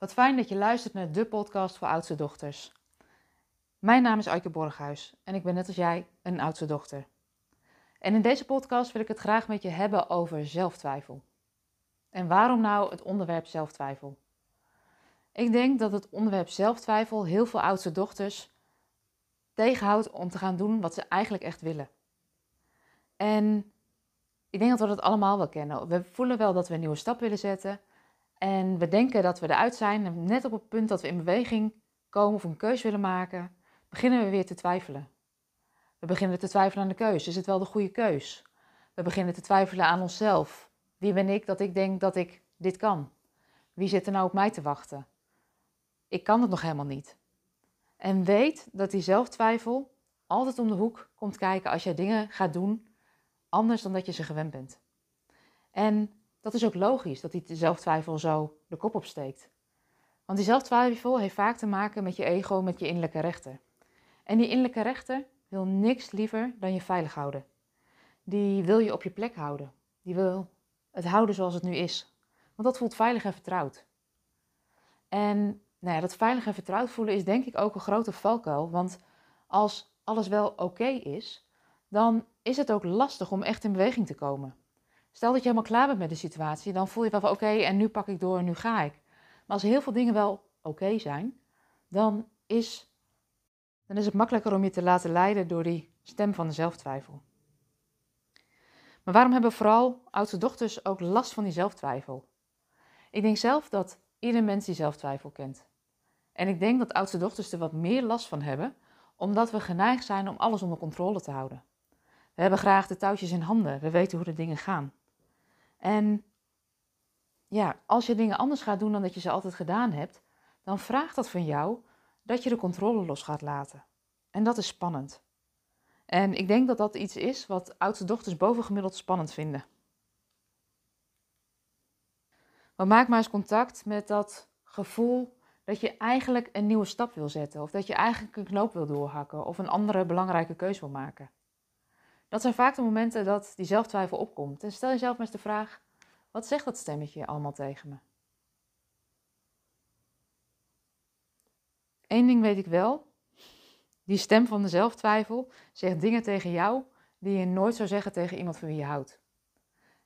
Wat fijn dat je luistert naar de podcast voor oudste dochters. Mijn naam is Aike Borghuis en ik ben net als jij een oudste dochter. En in deze podcast wil ik het graag met je hebben over zelftwijfel. En waarom nou het onderwerp zelftwijfel? Ik denk dat het onderwerp zelftwijfel heel veel oudste dochters tegenhoudt om te gaan doen wat ze eigenlijk echt willen. En ik denk dat we dat allemaal wel kennen. We voelen wel dat we een nieuwe stap willen zetten. En we denken dat we eruit zijn. En net op het punt dat we in beweging komen of een keus willen maken, beginnen we weer te twijfelen. We beginnen te twijfelen aan de keus. Is het wel de goede keus? We beginnen te twijfelen aan onszelf. Wie ben ik dat ik denk dat ik dit kan? Wie zit er nou op mij te wachten? Ik kan het nog helemaal niet. En weet dat die zelftwijfel altijd om de hoek komt kijken als jij dingen gaat doen anders dan dat je ze gewend bent. En dat is ook logisch dat die zelftwijfel zo de kop opsteekt. Want die zelftwijfel heeft vaak te maken met je ego, met je innerlijke rechter. En die innerlijke rechter wil niks liever dan je veilig houden. Die wil je op je plek houden. Die wil het houden zoals het nu is. Want dat voelt veilig en vertrouwd. En nou ja, dat veilig en vertrouwd voelen is denk ik ook een grote valkuil. Want als alles wel oké is, dan is het ook lastig om echt in beweging te komen. Stel dat je helemaal klaar bent met de situatie, dan voel je wel van oké, en nu pak ik door en nu ga ik. Maar als heel veel dingen wel oké zijn, dan is, dan is het makkelijker om je te laten leiden door die stem van de zelftwijfel. Maar waarom hebben vooral oudste dochters ook last van die zelftwijfel? Ik denk zelf dat ieder mens die zelftwijfel kent. En ik denk dat oudste dochters er wat meer last van hebben, omdat we geneigd zijn om alles onder controle te houden. We hebben graag de touwtjes in handen, we weten hoe de dingen gaan. En ja, als je dingen anders gaat doen dan dat je ze altijd gedaan hebt, dan vraagt dat van jou dat je de controle los gaat laten. En dat is spannend. En ik denk dat dat iets is wat oudste dochters bovengemiddeld spannend vinden. Maar maak maar eens contact met dat gevoel dat je eigenlijk een nieuwe stap wil zetten, of dat je eigenlijk een knoop wil doorhakken, of een andere belangrijke keus wil maken. Dat zijn vaak de momenten dat die zelftwijfel opkomt. En stel jezelf maar eens de vraag: wat zegt dat stemmetje allemaal tegen me? Eén ding weet ik wel. Die stem van de zelftwijfel zegt dingen tegen jou die je nooit zou zeggen tegen iemand van wie je houdt.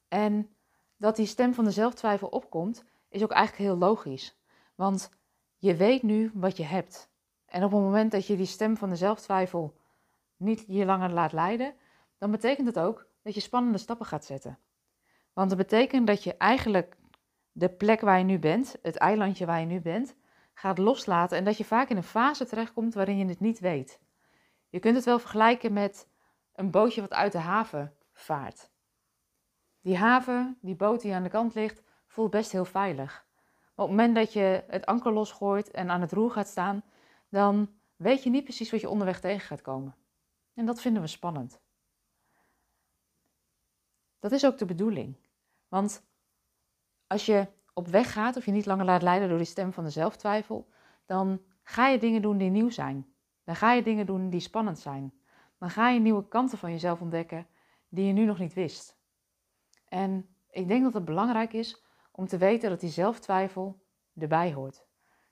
En dat die stem van de zelftwijfel opkomt, is ook eigenlijk heel logisch. Want je weet nu wat je hebt. En op het moment dat je die stem van de zelftwijfel niet je langer laat leiden, dan betekent het ook dat je spannende stappen gaat zetten. Want dat betekent dat je eigenlijk de plek waar je nu bent, het eilandje waar je nu bent, gaat loslaten en dat je vaak in een fase terechtkomt waarin je het niet weet. Je kunt het wel vergelijken met een bootje wat uit de haven vaart. Die haven, die boot die aan de kant ligt, voelt best heel veilig. Maar op het moment dat je het anker losgooit en aan het roer gaat staan, dan weet je niet precies wat je onderweg tegen gaat komen. En dat vinden we spannend. Dat is ook de bedoeling. Want als je op weg gaat of je niet langer laat leiden door die stem van de zelftwijfel, dan ga je dingen doen die nieuw zijn. Dan ga je dingen doen die spannend zijn. Dan ga je nieuwe kanten van jezelf ontdekken die je nu nog niet wist. En ik denk dat het belangrijk is om te weten dat die zelftwijfel erbij hoort.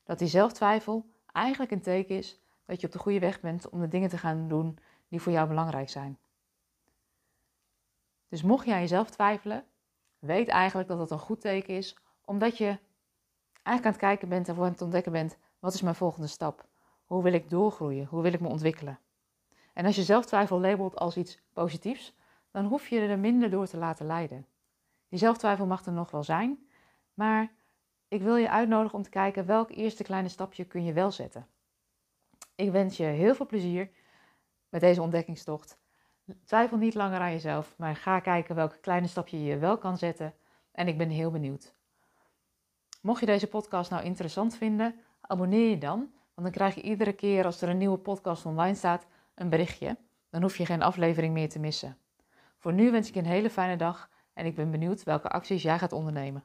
Dat die zelftwijfel eigenlijk een teken is dat je op de goede weg bent om de dingen te gaan doen die voor jou belangrijk zijn. Dus mocht jij jezelf twijfelen, weet eigenlijk dat dat een goed teken is, omdat je eigenlijk aan het kijken bent en voor het ontdekken bent, wat is mijn volgende stap? Hoe wil ik doorgroeien? Hoe wil ik me ontwikkelen? En als je zelftwijfel labelt als iets positiefs, dan hoef je er minder door te laten leiden. Die zelftwijfel mag er nog wel zijn, maar ik wil je uitnodigen om te kijken welk eerste kleine stapje kun je wel zetten. Ik wens je heel veel plezier met deze ontdekkingstocht Twijfel niet langer aan jezelf, maar ga kijken welke kleine stapje je wel kan zetten. En ik ben heel benieuwd. Mocht je deze podcast nou interessant vinden, abonneer je dan. Want dan krijg je iedere keer als er een nieuwe podcast online staat een berichtje. Dan hoef je geen aflevering meer te missen. Voor nu wens ik je een hele fijne dag en ik ben benieuwd welke acties jij gaat ondernemen.